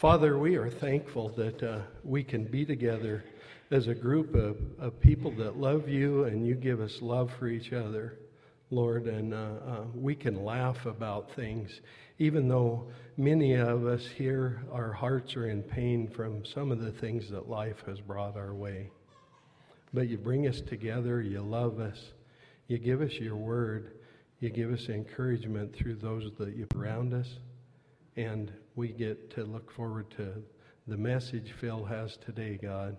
Father, we are thankful that uh, we can be together as a group of, of people that love you and you give us love for each other, Lord, and uh, uh, we can laugh about things, even though many of us here, our hearts are in pain from some of the things that life has brought our way. But you bring us together, you love us, you give us your word, you give us encouragement through those that you surround us, and we get to look forward to the message Phil has today, God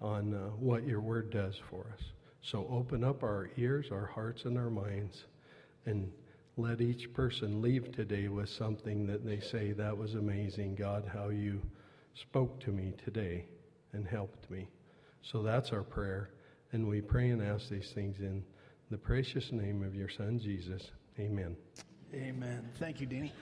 on uh, what your word does for us. So open up our ears, our hearts, and our minds, and let each person leave today with something that they say, That was amazing, God, how you spoke to me today and helped me. So that's our prayer. And we pray and ask these things in the precious name of your Son, Jesus. Amen. Amen. Thank you, Danny.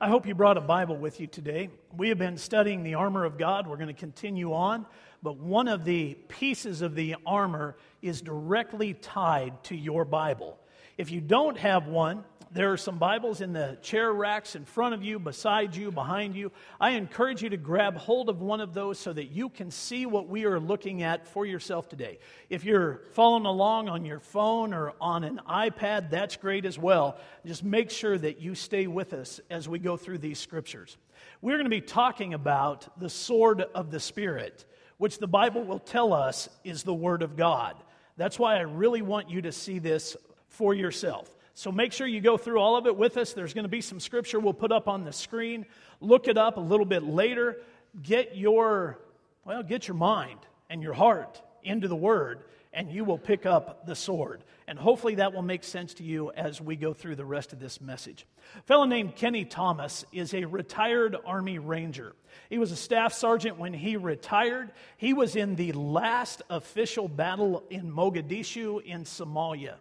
I hope you brought a Bible with you today. We have been studying the armor of God. We're going to continue on but one of the pieces of the armor is directly tied to your Bible. If you don't have one, there are some Bibles in the chair racks in front of you, beside you, behind you. I encourage you to grab hold of one of those so that you can see what we are looking at for yourself today. If you're following along on your phone or on an iPad, that's great as well. Just make sure that you stay with us as we go through these scriptures. We're going to be talking about the sword of the Spirit which the Bible will tell us is the Word of God. That's why I really want you to see this for yourself. So make sure you go through all of it with us. There's going to be some scripture we'll put up on the screen. Look it up a little bit later. Get your, well, get your mind and your heart into the Word, and you will pick up the sword. And hopefully that will make sense to you as we go through the rest of this message. A fellow named Keni Thomas is a retired Army Ranger. He was a staff sergeant when he retired. He was in the last official battle in Mogadishu in Somalia.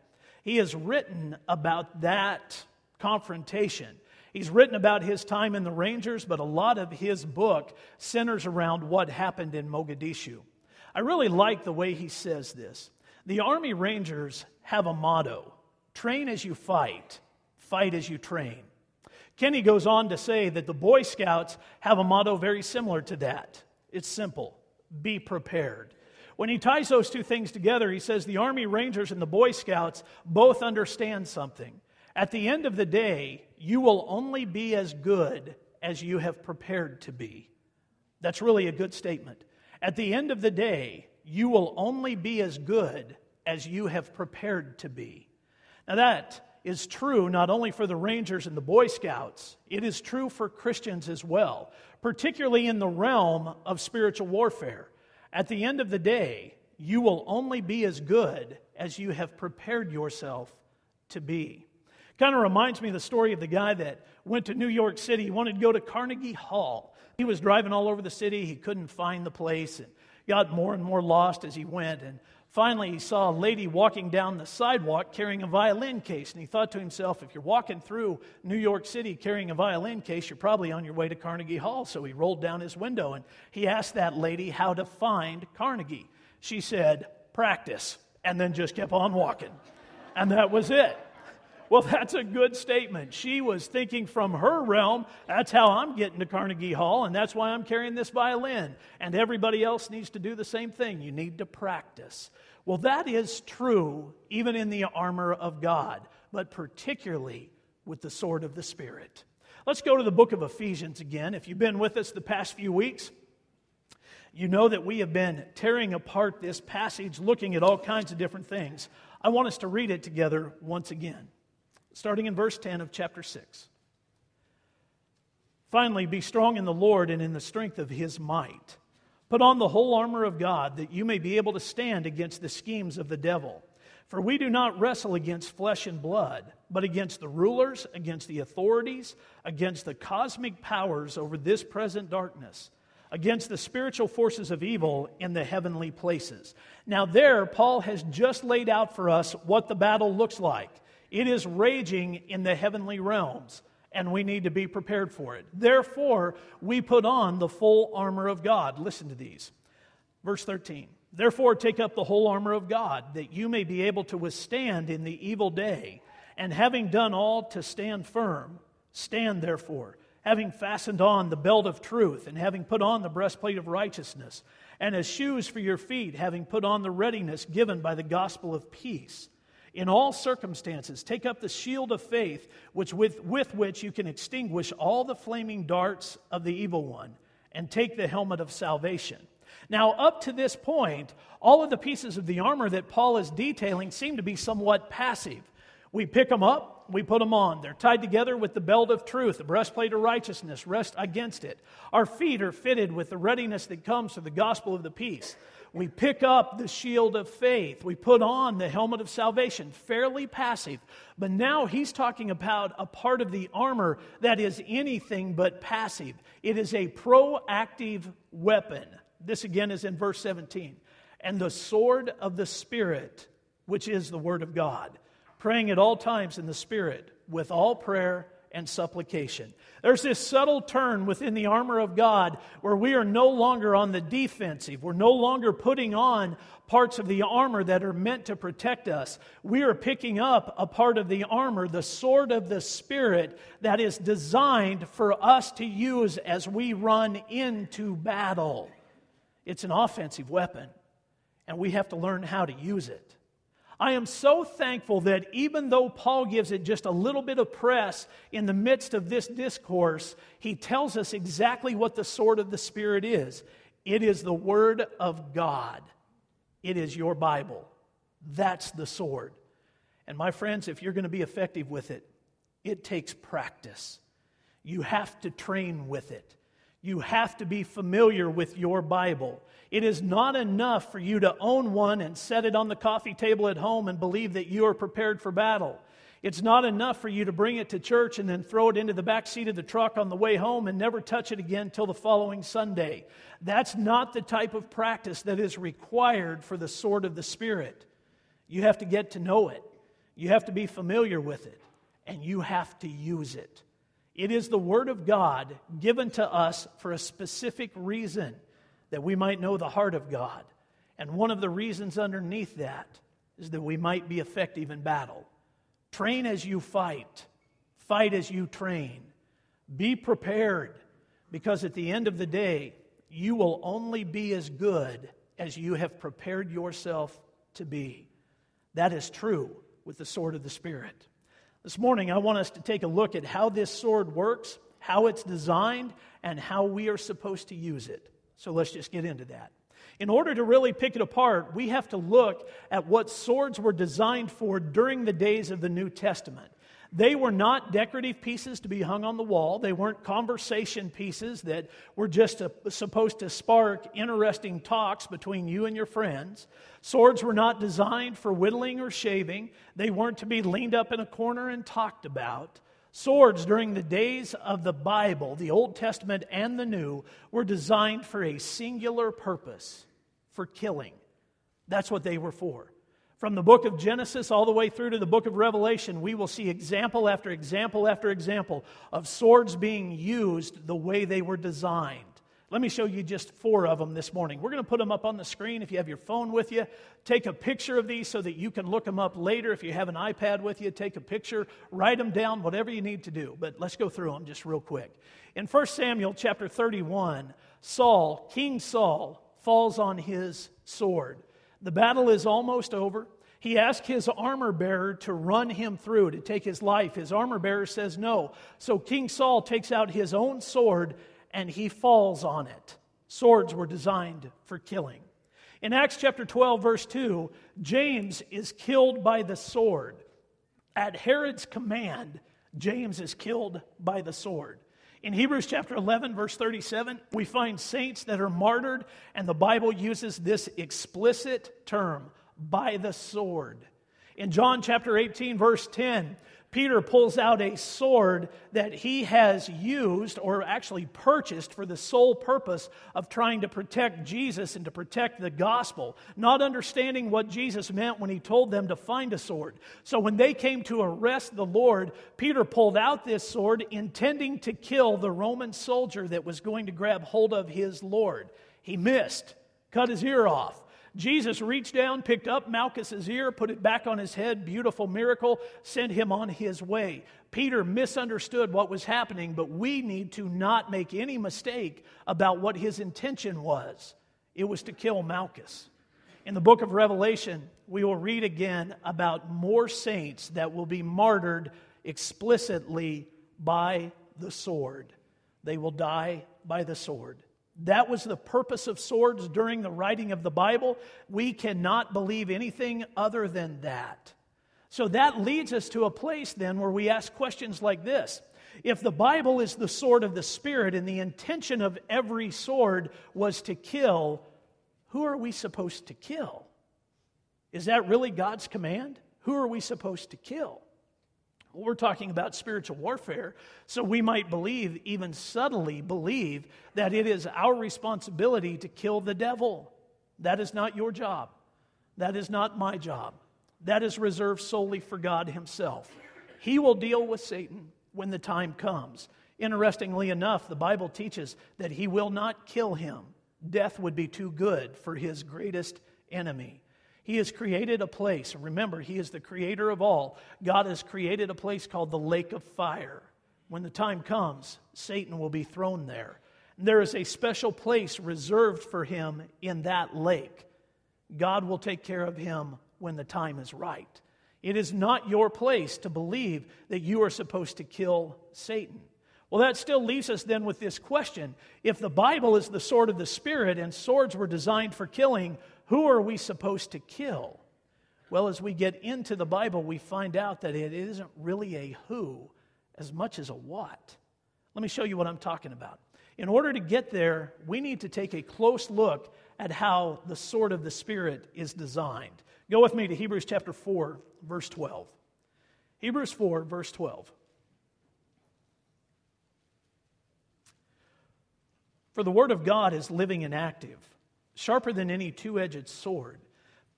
He has written about that confrontation. He's written about his time in the Rangers, but a lot of his book centers around what happened in Mogadishu. I really like the way he says this. The Army Rangers have a motto train as you fight, fight as you train. Keni goes on to say that the Boy Scouts have a motto very similar to that. It's simple be prepared. When he ties those two things together, he says the Army Rangers and the Boy Scouts both understand something. At the end of the day, you will only be as good as you have prepared to be. That's really a good statement. At the end of the day, you will only be as good as you have prepared to be. Now, that is true not only for the Rangers and the Boy Scouts, it is true for Christians as well, particularly in the realm of spiritual warfare. At the end of the day, you will only be as good as you have prepared yourself to be. Kind of reminds me of the story of the guy that went to New York City. He wanted to go to Carnegie Hall. He was driving all over the city. He couldn't find the place and got more and more lost as he went. And Finally, he saw a lady walking down the sidewalk carrying a violin case, and he thought to himself, if you're walking through New York City carrying a violin case, you're probably on your way to Carnegie Hall. So he rolled down his window and he asked that lady how to find Carnegie. She said, practice, and then just kept on walking. And that was it. Well, that's a good statement. She was thinking from her realm, that's how I'm getting to Carnegie Hall, and that's why I'm carrying this violin. And everybody else needs to do the same thing. You need to practice. Well, that is true even in the armor of God, but particularly with the sword of the Spirit. Let's go to the book of Ephesians again. If you've been with us the past few weeks, you know that we have been tearing apart this passage, looking at all kinds of different things. I want us to read it together once again, starting in verse 10 of chapter 6. Finally, be strong in the Lord and in the strength of his might. Put on the whole armor of God that you may be able to stand against the schemes of the devil. For we do not wrestle against flesh and blood, but against the rulers, against the authorities, against the cosmic powers over this present darkness, against the spiritual forces of evil in the heavenly places. Now, there, Paul has just laid out for us what the battle looks like. It is raging in the heavenly realms and we need to be prepared for it. Therefore, we put on the full armor of God. Listen to these. Verse 13. Therefore, take up the whole armor of God, that you may be able to withstand in the evil day, and having done all to stand firm, stand therefore, having fastened on the belt of truth, and having put on the breastplate of righteousness, and as shoes for your feet, having put on the readiness given by the gospel of peace. In all circumstances, take up the shield of faith, which with, with which you can extinguish all the flaming darts of the evil one, and take the helmet of salvation. Now, up to this point, all of the pieces of the armor that Paul is detailing seem to be somewhat passive. We pick them up, we put them on. They're tied together with the belt of truth, the breastplate of righteousness, rest against it. Our feet are fitted with the readiness that comes through the gospel of the peace. We pick up the shield of faith. We put on the helmet of salvation, fairly passive. But now he's talking about a part of the armor that is anything but passive. It is a proactive weapon. This again is in verse 17. And the sword of the Spirit, which is the Word of God, praying at all times in the Spirit with all prayer and supplication. There's this subtle turn within the armor of God where we are no longer on the defensive. We're no longer putting on parts of the armor that are meant to protect us. We are picking up a part of the armor, the sword of the Spirit, that is designed for us to use as we run into battle. It's an offensive weapon, and we have to learn how to use it. I am so thankful that even though Paul gives it just a little bit of press in the midst of this discourse, he tells us exactly what the sword of the Spirit is it is the Word of God, it is your Bible. That's the sword. And my friends, if you're going to be effective with it, it takes practice. You have to train with it. You have to be familiar with your Bible. It is not enough for you to own one and set it on the coffee table at home and believe that you are prepared for battle. It's not enough for you to bring it to church and then throw it into the back seat of the truck on the way home and never touch it again till the following Sunday. That's not the type of practice that is required for the sword of the Spirit. You have to get to know it, you have to be familiar with it, and you have to use it. It is the Word of God given to us for a specific reason that we might know the heart of God. And one of the reasons underneath that is that we might be effective in battle. Train as you fight, fight as you train. Be prepared, because at the end of the day, you will only be as good as you have prepared yourself to be. That is true with the sword of the Spirit. This morning, I want us to take a look at how this sword works, how it's designed, and how we are supposed to use it. So let's just get into that. In order to really pick it apart, we have to look at what swords were designed for during the days of the New Testament. They were not decorative pieces to be hung on the wall. They weren't conversation pieces that were just a, supposed to spark interesting talks between you and your friends. Swords were not designed for whittling or shaving. They weren't to be leaned up in a corner and talked about. Swords during the days of the Bible, the Old Testament and the New, were designed for a singular purpose for killing. That's what they were for. From the book of Genesis all the way through to the book of Revelation, we will see example after example after example of swords being used the way they were designed. Let me show you just four of them this morning. We're going to put them up on the screen. If you have your phone with you, take a picture of these so that you can look them up later. If you have an iPad with you, take a picture, write them down, whatever you need to do. But let's go through them just real quick. In 1 Samuel chapter 31, Saul, King Saul, falls on his sword. The battle is almost over. He asks his armor bearer to run him through, to take his life. His armor bearer says no. So King Saul takes out his own sword and he falls on it. Swords were designed for killing. In Acts chapter 12, verse 2, James is killed by the sword. At Herod's command, James is killed by the sword. In Hebrews chapter 11, verse 37, we find saints that are martyred, and the Bible uses this explicit term, by the sword. In John chapter 18, verse 10, Peter pulls out a sword that he has used or actually purchased for the sole purpose of trying to protect Jesus and to protect the gospel, not understanding what Jesus meant when he told them to find a sword. So when they came to arrest the Lord, Peter pulled out this sword intending to kill the Roman soldier that was going to grab hold of his Lord. He missed, cut his ear off. Jesus reached down, picked up Malchus's ear, put it back on his head, beautiful miracle, sent him on his way. Peter misunderstood what was happening, but we need to not make any mistake about what his intention was. It was to kill Malchus. In the book of Revelation, we will read again about more saints that will be martyred explicitly by the sword. They will die by the sword. That was the purpose of swords during the writing of the Bible. We cannot believe anything other than that. So that leads us to a place then where we ask questions like this. If the Bible is the sword of the Spirit and the intention of every sword was to kill, who are we supposed to kill? Is that really God's command? Who are we supposed to kill? We're talking about spiritual warfare, so we might believe, even subtly believe, that it is our responsibility to kill the devil. That is not your job. That is not my job. That is reserved solely for God Himself. He will deal with Satan when the time comes. Interestingly enough, the Bible teaches that He will not kill him. Death would be too good for His greatest enemy. He has created a place. Remember, He is the creator of all. God has created a place called the lake of fire. When the time comes, Satan will be thrown there. There is a special place reserved for him in that lake. God will take care of him when the time is right. It is not your place to believe that you are supposed to kill Satan. Well, that still leaves us then with this question. If the Bible is the sword of the Spirit and swords were designed for killing, who are we supposed to kill? Well, as we get into the Bible, we find out that it isn't really a who as much as a what. Let me show you what I'm talking about. In order to get there, we need to take a close look at how the sword of the Spirit is designed. Go with me to Hebrews chapter 4, verse 12. Hebrews 4, verse 12. For the word of God is living and active sharper than any two edged sword,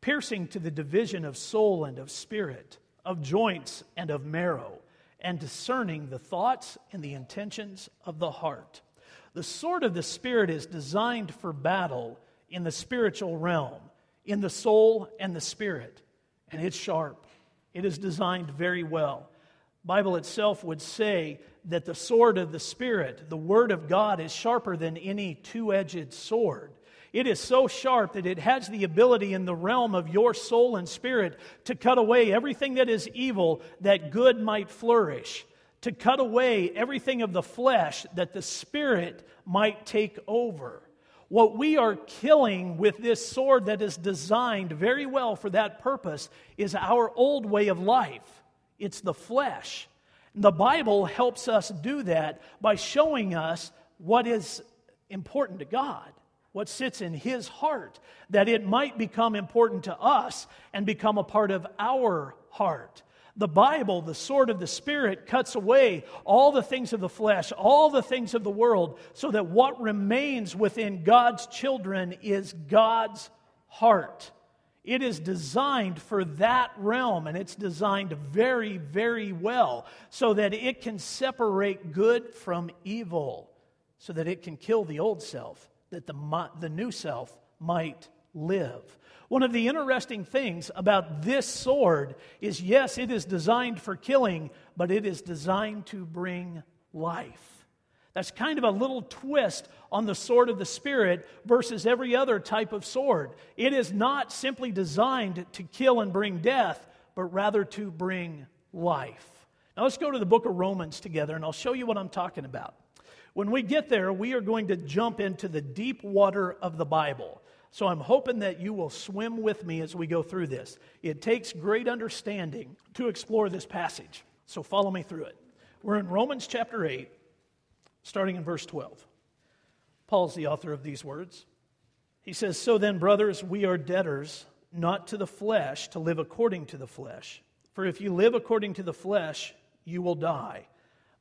piercing to the division of soul and of spirit, of joints and of marrow, and discerning the thoughts and the intentions of the heart. The sword of the Spirit is designed for battle in the spiritual realm, in the soul and the spirit, and it's sharp. It is designed very well. Bible itself would say that the sword of the Spirit, the Word of God, is sharper than any two edged sword. It is so sharp that it has the ability in the realm of your soul and spirit to cut away everything that is evil that good might flourish, to cut away everything of the flesh that the spirit might take over. What we are killing with this sword that is designed very well for that purpose is our old way of life. It's the flesh. The Bible helps us do that by showing us what is important to God what sits in his heart, that it might become important to us and become a part of our heart. The Bible, the sword of the Spirit, cuts away all the things of the flesh, all the things of the world, so that what remains within God's children is God's heart. It is designed for that realm, and it's designed very, very well so that it can separate good from evil, so that it can kill the old self that the, the new self might live. One of the interesting things about this sword is yes, it is designed for killing, but it is designed to bring life. That's kind of a little twist on the sword of the Spirit versus every other type of sword. It is not simply designed to kill and bring death, but rather to bring life. Now let's go to the book of Romans together, and I'll show you what I'm talking about. When we get there, we are going to jump into the deep water of the Bible. So I'm hoping that you will swim with me as we go through this. It takes great understanding to explore this passage. So follow me through it. We're in Romans chapter 8, starting in verse 12. Paul's the author of these words. He says, So then, brothers, we are debtors, not to the flesh, to live according to the flesh. For if you live according to the flesh, you will die.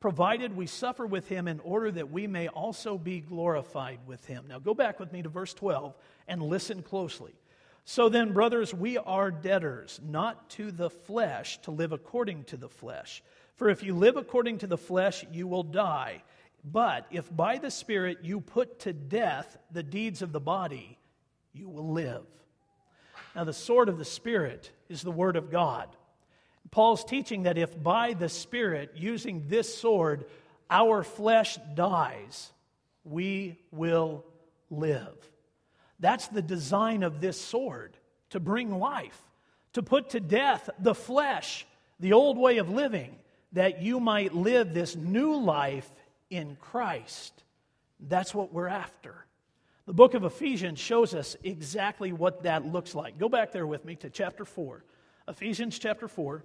provided we suffer with Him in order that we may also be glorified with Him. Now go back with me to verse 12 and listen closely. So then, brothers, we are debtors, not to the flesh, to live according to the flesh. For if you live according to the flesh, you will die. But if by the Spirit you put to death the deeds of the body, you will live. Now, the sword of the Spirit is the Word of God. Paul's teaching that if by the Spirit, using this sword, our flesh dies, we will live. That's the design of this sword to bring life, to put to death the flesh, the old way of living, that you might live this new life in Christ. That's what we're after. The book of Ephesians shows us exactly what that looks like. Go back there with me to chapter 4. Ephesians chapter 4,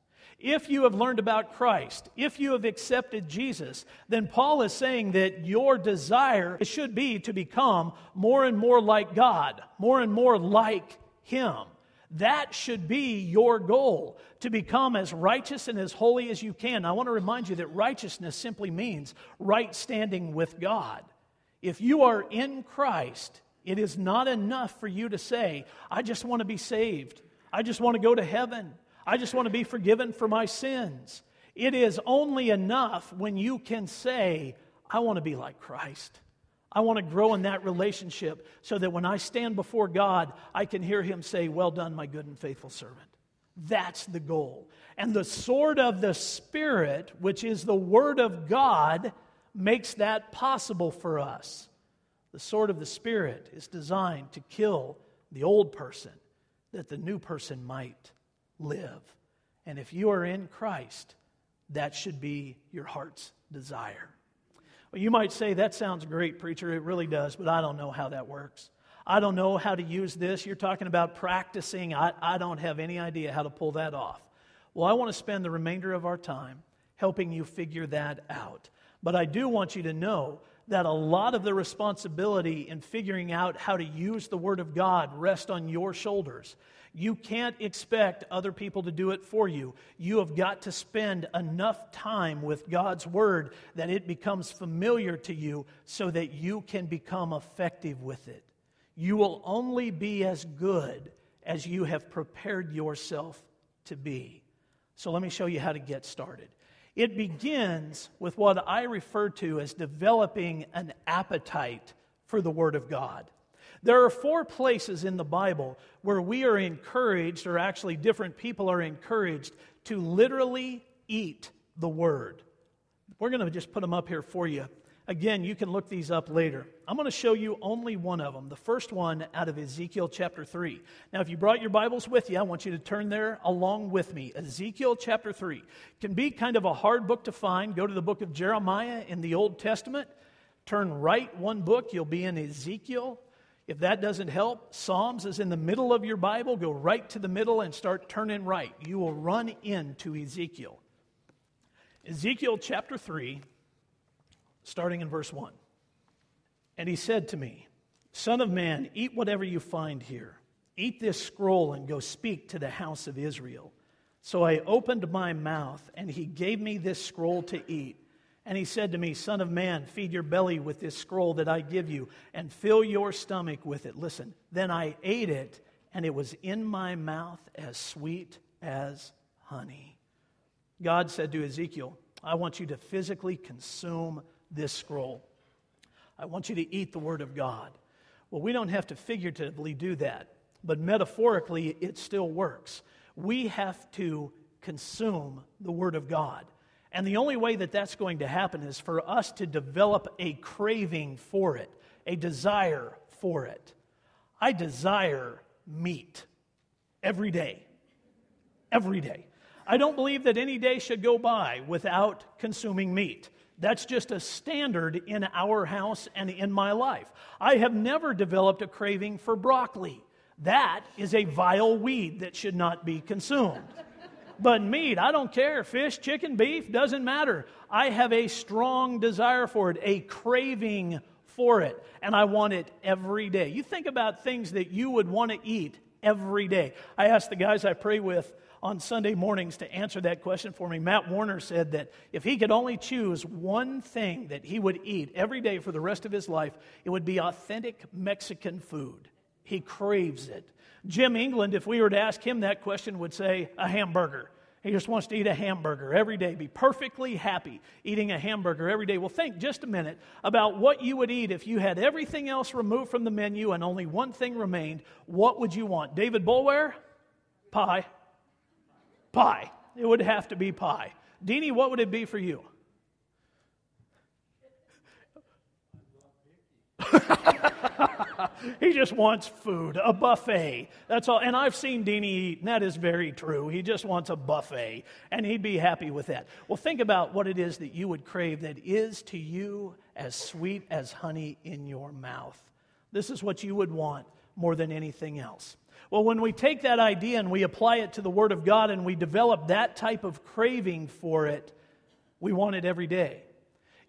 If you have learned about Christ, if you have accepted Jesus, then Paul is saying that your desire should be to become more and more like God, more and more like Him. That should be your goal, to become as righteous and as holy as you can. I want to remind you that righteousness simply means right standing with God. If you are in Christ, it is not enough for you to say, I just want to be saved. I just want to go to heaven. I just want to be forgiven for my sins. It is only enough when you can say, I want to be like Christ. I want to grow in that relationship so that when I stand before God, I can hear Him say, Well done, my good and faithful servant. That's the goal. And the sword of the Spirit, which is the Word of God, makes that possible for us. The sword of the Spirit is designed to kill the old person that the new person might live. And if you are in Christ, that should be your heart's desire. Well, you might say, That sounds great, preacher. It really does, but I don't know how that works. I don't know how to use this. You're talking about practicing. I, I don't have any idea how to pull that off. Well, I want to spend the remainder of our time helping you figure that out. But I do want you to know that a lot of the responsibility in figuring out how to use the Word of God rests on your shoulders. You can't expect other people to do it for you. You have got to spend enough time with God's Word that it becomes familiar to you so that you can become effective with it. You will only be as good as you have prepared yourself to be. So let me show you how to get started. It begins with what I refer to as developing an appetite for the Word of God. There are four places in the Bible where we are encouraged, or actually different people are encouraged, to literally eat the Word. We're going to just put them up here for you. Again, you can look these up later. I'm going to show you only one of them. The first one out of Ezekiel chapter 3. Now, if you brought your Bibles with you, I want you to turn there along with me. Ezekiel chapter 3 can be kind of a hard book to find. Go to the book of Jeremiah in the Old Testament. Turn right one book, you'll be in Ezekiel. If that doesn't help, Psalms is in the middle of your Bible. Go right to the middle and start turning right. You will run into Ezekiel. Ezekiel chapter 3, starting in verse 1. And he said to me, Son of man, eat whatever you find here. Eat this scroll and go speak to the house of Israel. So I opened my mouth, and he gave me this scroll to eat. And he said to me, Son of man, feed your belly with this scroll that I give you, and fill your stomach with it. Listen, then I ate it, and it was in my mouth as sweet as honey. God said to Ezekiel, I want you to physically consume this scroll. I want you to eat the Word of God. Well, we don't have to figuratively do that, but metaphorically, it still works. We have to consume the Word of God. And the only way that that's going to happen is for us to develop a craving for it, a desire for it. I desire meat every day. Every day. I don't believe that any day should go by without consuming meat. That's just a standard in our house and in my life. I have never developed a craving for broccoli. That is a vile weed that should not be consumed. But meat, I don't care. Fish, chicken, beef, doesn't matter. I have a strong desire for it, a craving for it, and I want it every day. You think about things that you would want to eat every day. I ask the guys I pray with on Sunday mornings to answer that question for me. Matt Warner said that if he could only choose one thing that he would eat every day for the rest of his life, it would be authentic Mexican food. He craves it. Jim England, if we were to ask him that question, would say a hamburger. He just wants to eat a hamburger every day, be perfectly happy eating a hamburger every day. Well, think just a minute about what you would eat if you had everything else removed from the menu and only one thing remained. What would you want? David Boulware? Pie. Pie. It would have to be pie. Deanie, what would it be for you? He just wants food, a buffet. That's all. And I've seen Deanie eat, and that is very true. He just wants a buffet, and he'd be happy with that. Well, think about what it is that you would crave that is to you as sweet as honey in your mouth. This is what you would want more than anything else. Well, when we take that idea and we apply it to the Word of God and we develop that type of craving for it, we want it every day.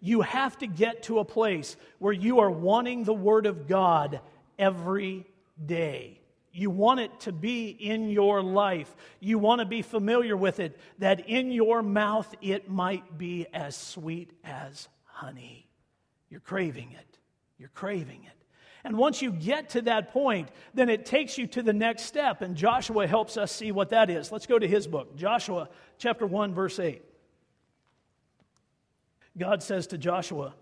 You have to get to a place where you are wanting the Word of God every day. You want it to be in your life. You want to be familiar with it, that in your mouth it might be as sweet as honey. You're craving it. You're craving it. And once you get to that point, then it takes you to the next step. And Joshua helps us see what that is. Let's go to his book, Joshua chapter 1, verse 8. God says to Joshua,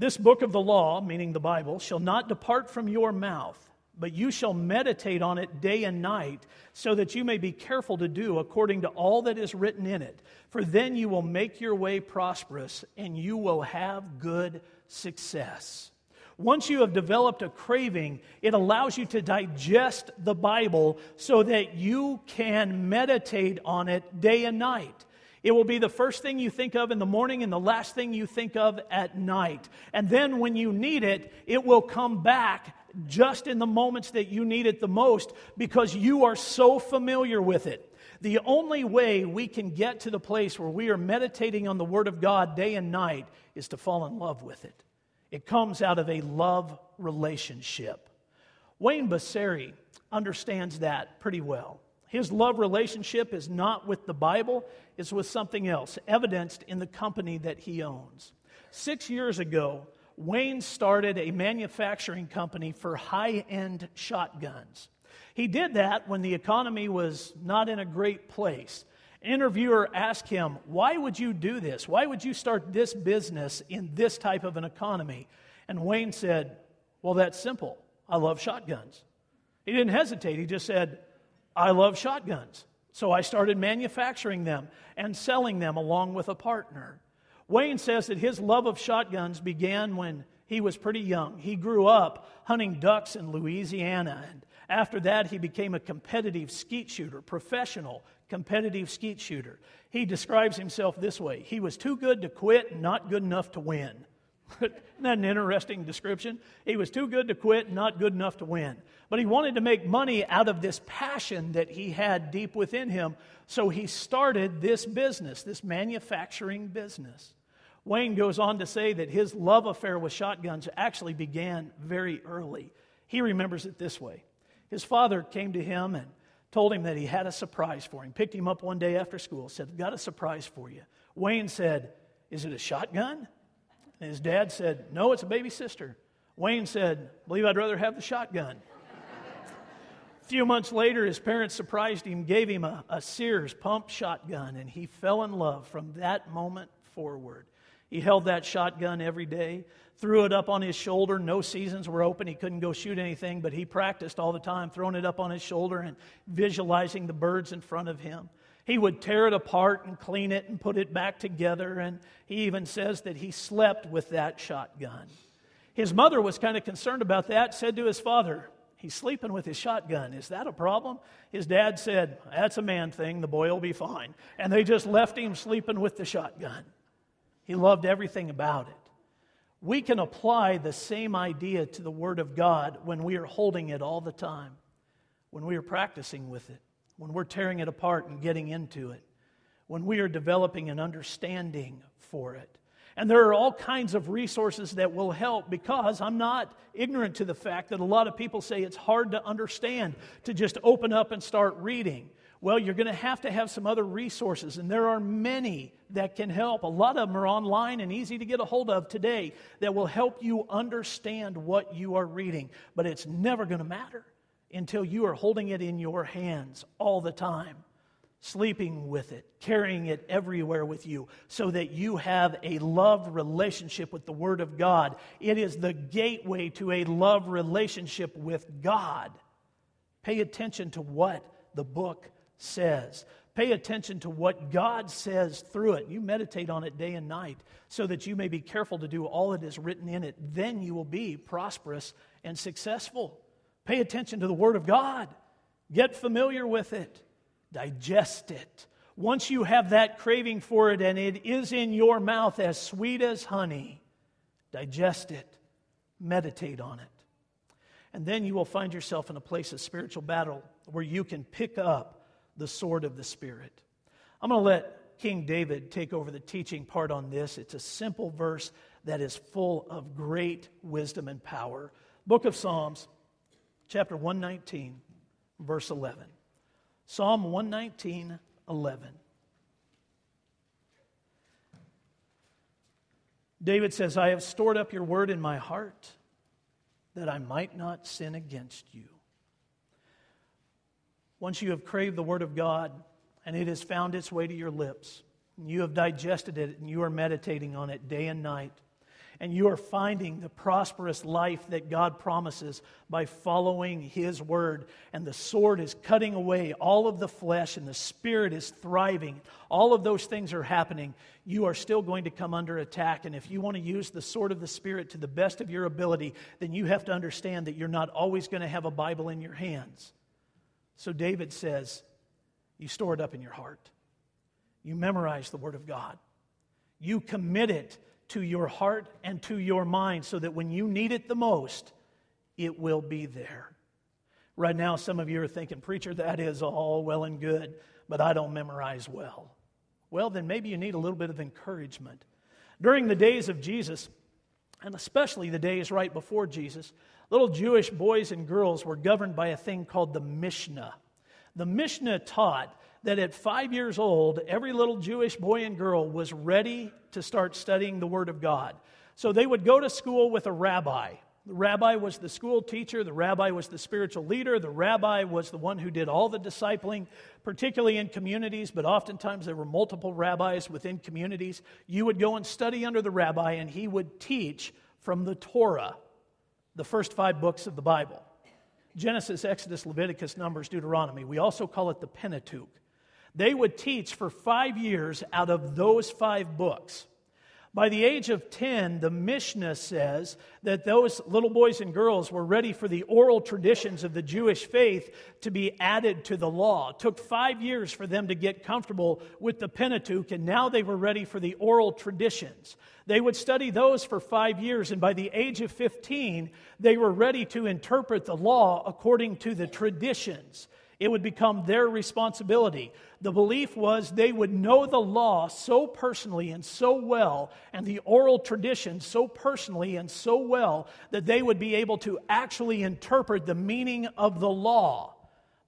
This book of the law, meaning the Bible, shall not depart from your mouth, but you shall meditate on it day and night, so that you may be careful to do according to all that is written in it. For then you will make your way prosperous, and you will have good success. Once you have developed a craving, it allows you to digest the Bible so that you can meditate on it day and night. It will be the first thing you think of in the morning and the last thing you think of at night. And then when you need it, it will come back just in the moments that you need it the most because you are so familiar with it. The only way we can get to the place where we are meditating on the Word of God day and night is to fall in love with it. It comes out of a love relationship. Wayne Basseri understands that pretty well. His love relationship is not with the Bible, it's with something else, evidenced in the company that he owns. Six years ago, Wayne started a manufacturing company for high end shotguns. He did that when the economy was not in a great place interviewer asked him, Why would you do this? Why would you start this business in this type of an economy? And Wayne said, Well, that's simple. I love shotguns. He didn't hesitate. He just said, I love shotguns. So I started manufacturing them and selling them along with a partner. Wayne says that his love of shotguns began when he was pretty young. He grew up hunting ducks in Louisiana, and after that, he became a competitive skeet shooter, professional competitive skeet shooter. He describes himself this way He was too good to quit not good enough to win. Isn't that an interesting description? He was too good to quit not good enough to win. But he wanted to make money out of this passion that he had deep within him. So he started this business, this manufacturing business. Wayne goes on to say that his love affair with shotguns actually began very early. He remembers it this way His father came to him and told him that he had a surprise for him. Picked him up one day after school, said, Got a surprise for you. Wayne said, Is it a shotgun? And his dad said, No, it's a baby sister. Wayne said, Believe I'd rather have the shotgun. A few months later, his parents surprised him, gave him a, a Sears pump shotgun, and he fell in love from that moment forward. He held that shotgun every day, threw it up on his shoulder. No seasons were open. He couldn't go shoot anything, but he practiced all the time, throwing it up on his shoulder and visualizing the birds in front of him. He would tear it apart and clean it and put it back together. And he even says that he slept with that shotgun. His mother was kind of concerned about that, said to his father, He's sleeping with his shotgun. Is that a problem? His dad said, That's a man thing. The boy will be fine. And they just left him sleeping with the shotgun. He loved everything about it. We can apply the same idea to the Word of God when we are holding it all the time, when we are practicing with it, when we're tearing it apart and getting into it, when we are developing an understanding for it. And there are all kinds of resources that will help because I'm not ignorant to the fact that a lot of people say it's hard to understand to just open up and start reading. Well, you're going to have to have some other resources, and there are many that can help. A lot of them are online and easy to get a hold of today that will help you understand what you are reading. But it's never going to matter until you are holding it in your hands all the time sleeping with it, carrying it everywhere with you, so that you have a love relationship with the Word of God. It is the gateway to a love relationship with God. Pay attention to what the book says. Pay attention to what God says through it. You meditate on it day and night so that you may be careful to do all that is written in it. Then you will be prosperous and successful. Pay attention to the Word of God. Get familiar with it digest it. Once you have that craving for it and it is in your mouth as sweet as honey, digest it, meditate on it. And then you will find yourself in a place of spiritual battle where you can pick up the sword of the Spirit. I'm going to let King David take over the teaching part on this. It's a simple verse that is full of great wisdom and power. Book of Psalms, chapter 119, verse 11. Psalm 119, 11. David says, I have stored up your word in my heart that I might not sin against you. Once you have craved the word of God and it has found its way to your lips, and you have digested it and you are meditating on it day and night, and you are finding the prosperous life that God promises by following His word. And the sword is cutting away all of the flesh, and the spirit is thriving. All of those things are happening. You are still going to come under attack. And if you want to use the sword of the Spirit to the best of your ability, then you have to understand that you're not always going to have a Bible in your hands. So David says, You store it up in your heart, you memorize the Word of God, you commit it to your heart and to your mind so that when you need it the most, it will be there. Right now, some of you are thinking, Preacher, that is all well and good, but I don't memorize well. Well, then maybe you need a little bit of encouragement. During the days of Jesus, and especially the days right before Jesus, little Jewish boys and girls were governed by a thing called the Mishnah. The Mishnah taught that at five years old, every little Jewish boy and girl was ready to start studying the Word of God. So they would go to school with a rabbi. The rabbi was the school teacher, the rabbi was the spiritual leader, the rabbi was the one who did all the discipling, particularly in communities, but oftentimes there were multiple rabbis within communities. You would go and study under the rabbi, and he would teach from the Torah, the first five books of the Bible Genesis, Exodus, Leviticus, Numbers, Deuteronomy. We also call it the Pentateuch. They would teach for five years out of those five books. By the age of 10, the Mishnah says that those little boys and girls were ready for the oral traditions of the Jewish faith to be added to the law. It took five years for them to get comfortable with the Pentateuch, and now they were ready for the oral traditions. They would study those for five years, and by the age of 15, they were ready to interpret the law according to the traditions. It would become their responsibility. The belief was they would know the law so personally and so well, and the oral tradition so personally and so well, that they would be able to actually interpret the meaning of the law.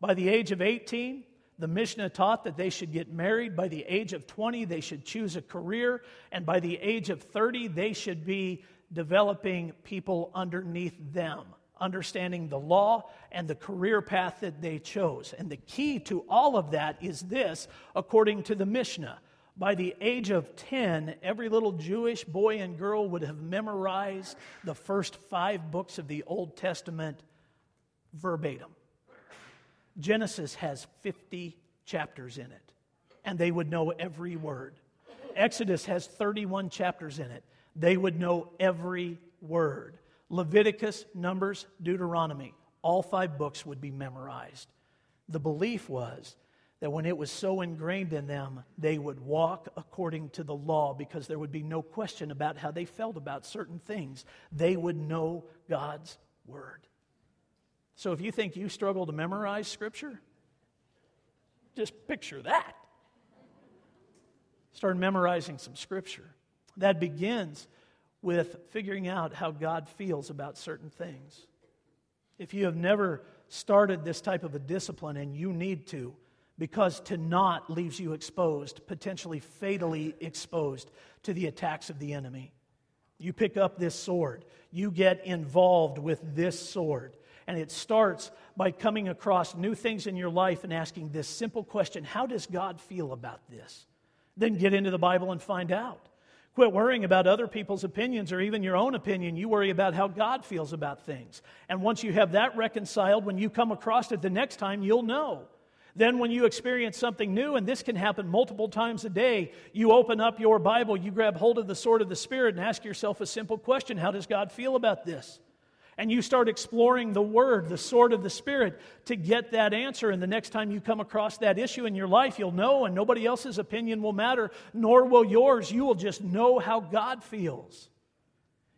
By the age of 18, the Mishnah taught that they should get married. By the age of 20, they should choose a career. And by the age of 30, they should be developing people underneath them understanding the law and the career path that they chose. And the key to all of that is this, according to the Mishnah. By the age of 10, every little Jewish boy and girl would have memorized the first five books of the Old Testament verbatim. Genesis has 50 chapters in it, and they would know every word. Exodus has 31 chapters in it. They would know every word. Leviticus, Numbers, Deuteronomy, all five books would be memorized. The belief was that when it was so ingrained in them, they would walk according to the law because there would be no question about how they felt about certain things. They would know God's word. So if you think you struggle to memorize Scripture, just picture that. Start memorizing some Scripture. That begins with figuring out how God feels about certain things. If you have never started this type of a discipline and you need to, because to not leaves you exposed, potentially fatally exposed to the attacks of the enemy. You pick up this sword, you get involved with this sword. And it starts by coming across new things in your life and asking this simple question How does God feel about this? Then get into the Bible and find out. Quit worrying about other people's opinions or even your own opinion. You worry about how God feels about things. And once you have that reconciled, when you come across it the next time, you'll know. Then, when you experience something new, and this can happen multiple times a day, you open up your Bible, you grab hold of the sword of the Spirit, and ask yourself a simple question How does God feel about this? And you start exploring the Word, the sword of the Spirit, to get that answer. And the next time you come across that issue in your life, you'll know, and nobody else's opinion will matter, nor will yours. You will just know how God feels.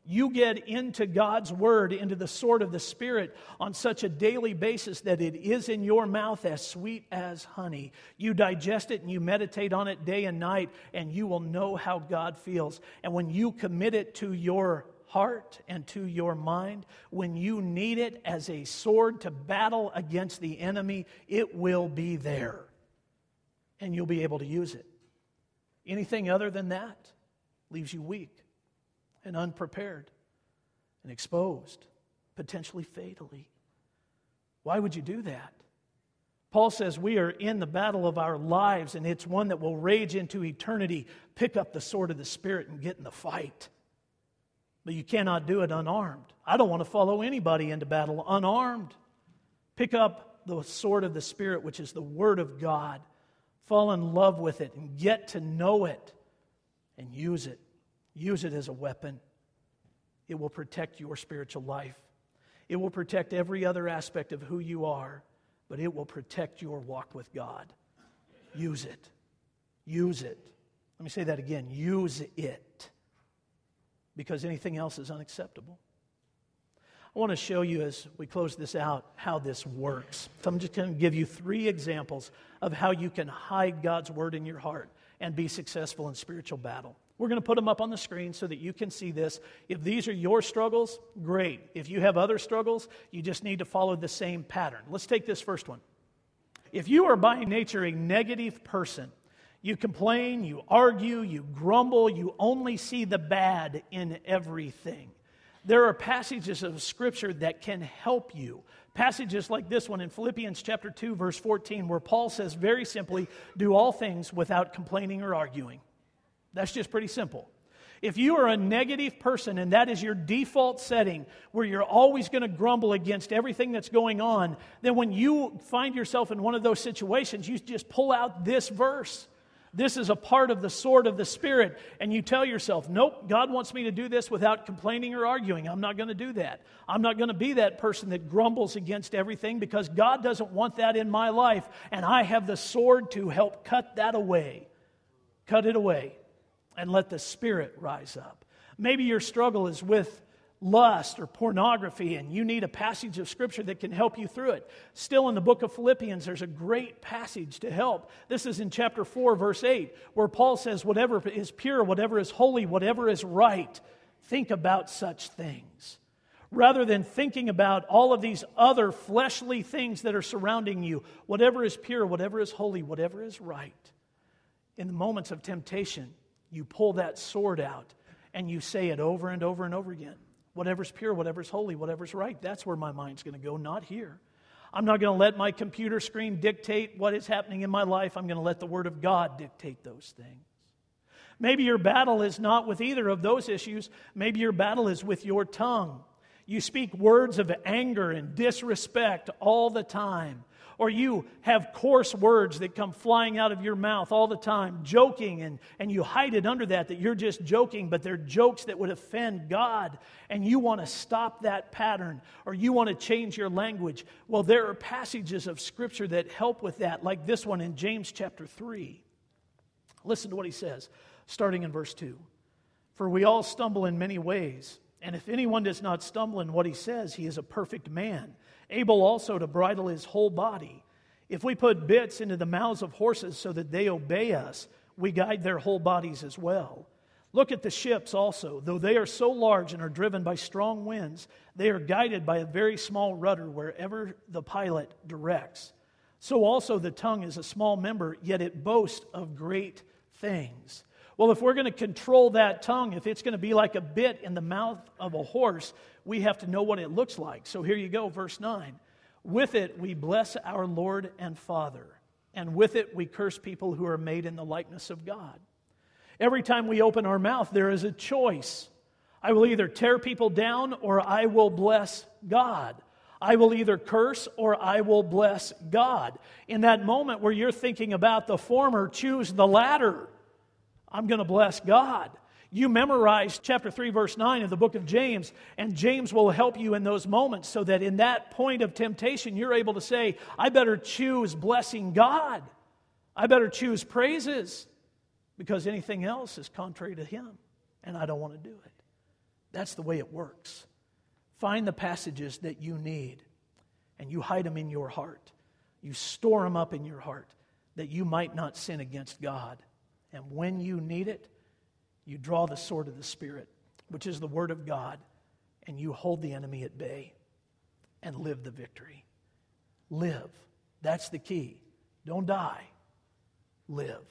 You get into God's Word, into the sword of the Spirit on such a daily basis that it is in your mouth as sweet as honey. You digest it and you meditate on it day and night, and you will know how God feels. And when you commit it to your heart and to your mind, when you need it as a sword to battle against the enemy, it will be there. And you'll be able to use it. Anything other than that leaves you weak and unprepared and exposed, potentially fatally. Why would you do that? Paul says we are in the battle of our lives, and it's one that will rage into eternity. Pick up the sword of the Spirit and get in the fight. But you cannot do it unarmed. I don't want to follow anybody into battle unarmed. Pick up the sword of the Spirit, which is the Word of God. Fall in love with it and get to know it and use it. Use it as a weapon. It will protect your spiritual life. It will protect every other aspect of who you are, but it will protect your walk with God. Use it. Use it. Let me say that again. Use it because anything else is unacceptable. I want to show you as we close this out how this works. So I'm just going to give you three examples of how you can hide God's word in your heart and be successful in spiritual battle. We're going to put them up on the screen so that you can see this. If these are your struggles, great. If you have other struggles, you just need to follow the same pattern. Let's take this first one. If you are by nature a negative person, you complain, you argue, you grumble, you only see the bad in everything. There are passages of Scripture that can help you. Passages like this one in Philippians chapter 2, verse 14, where Paul says very simply, Do all things without complaining or arguing. That's just pretty simple. If you are a negative person and that is your default setting where you're always going to grumble against everything that's going on, then when you find yourself in one of those situations, you just pull out this verse this is a part of the sword of the Spirit, and you tell yourself, Nope, God wants me to do this without complaining or arguing. I'm not going to do that. I'm not going to be that person that grumbles against everything because God doesn't want that in my life, and I have the sword to help cut that away. Cut it away and let the Spirit rise up. Maybe your struggle is with lust or pornography, and you need a passage of Scripture that can help you through it. Still, in the book of Philippians, there's a great passage to help. This is in chapter 4, verse 8, where Paul says, Whatever is pure, whatever is holy, whatever is right, think about such things. Rather than thinking about all of these other fleshly things that are surrounding you, whatever is pure, whatever is holy, whatever is right. In the moments of temptation, you pull that sword out and you say it over and over and over again. Whatever's pure, whatever's holy, whatever's right, that's where my mind's going to go, not here. I'm not going to let my computer screen dictate what is happening in my life. I'm going to let the Word of God dictate those things. Maybe your battle is not with either of those issues. Maybe your battle is with your tongue. You speak words of anger and disrespect all the time or you have coarse words that come flying out of your mouth all the time, joking, and, and you hide it under that, that you're just joking, but they're jokes that would offend God, and you want to stop that pattern, or you want to change your language. Well, there are passages of Scripture that help with that, like this one in James chapter 3. Listen to what he says, starting in verse 2. For we all stumble in many ways, and if anyone does not stumble in what he says, he is a perfect man able also to bridle his whole body. If we put bits into the mouths of horses so that they obey us, we guide their whole bodies as well. Look at the ships also. Though they are so large and are driven by strong winds, they are guided by a very small rudder wherever the pilot directs. So also the tongue is a small member, yet it boasts of great things. Well, if we're going to control that tongue, if it's going to be like a bit in the mouth of a horse, we have to know what it looks like. So here you go, verse 9. With it we bless our Lord and Father, and with it we curse people who are made in the likeness of God. Every time we open our mouth, there is a choice. I will either tear people down or I will bless God. I will either curse or I will bless God. In that moment where you're thinking about the former, choose the latter. I'm going to bless God. You memorize chapter 3, verse 9 of the book of James, and James will help you in those moments so that in that point of temptation, you're able to say, I better choose blessing God. I better choose praises because anything else is contrary to Him, and I don't want to do it. That's the way it works. Find the passages that you need, and you hide them in your heart. You store them up in your heart that you might not sin against God. And when you need it, you draw the sword of the Spirit, which is the Word of God, and you hold the enemy at bay and live the victory. Live. That's the key. Don't die. Live.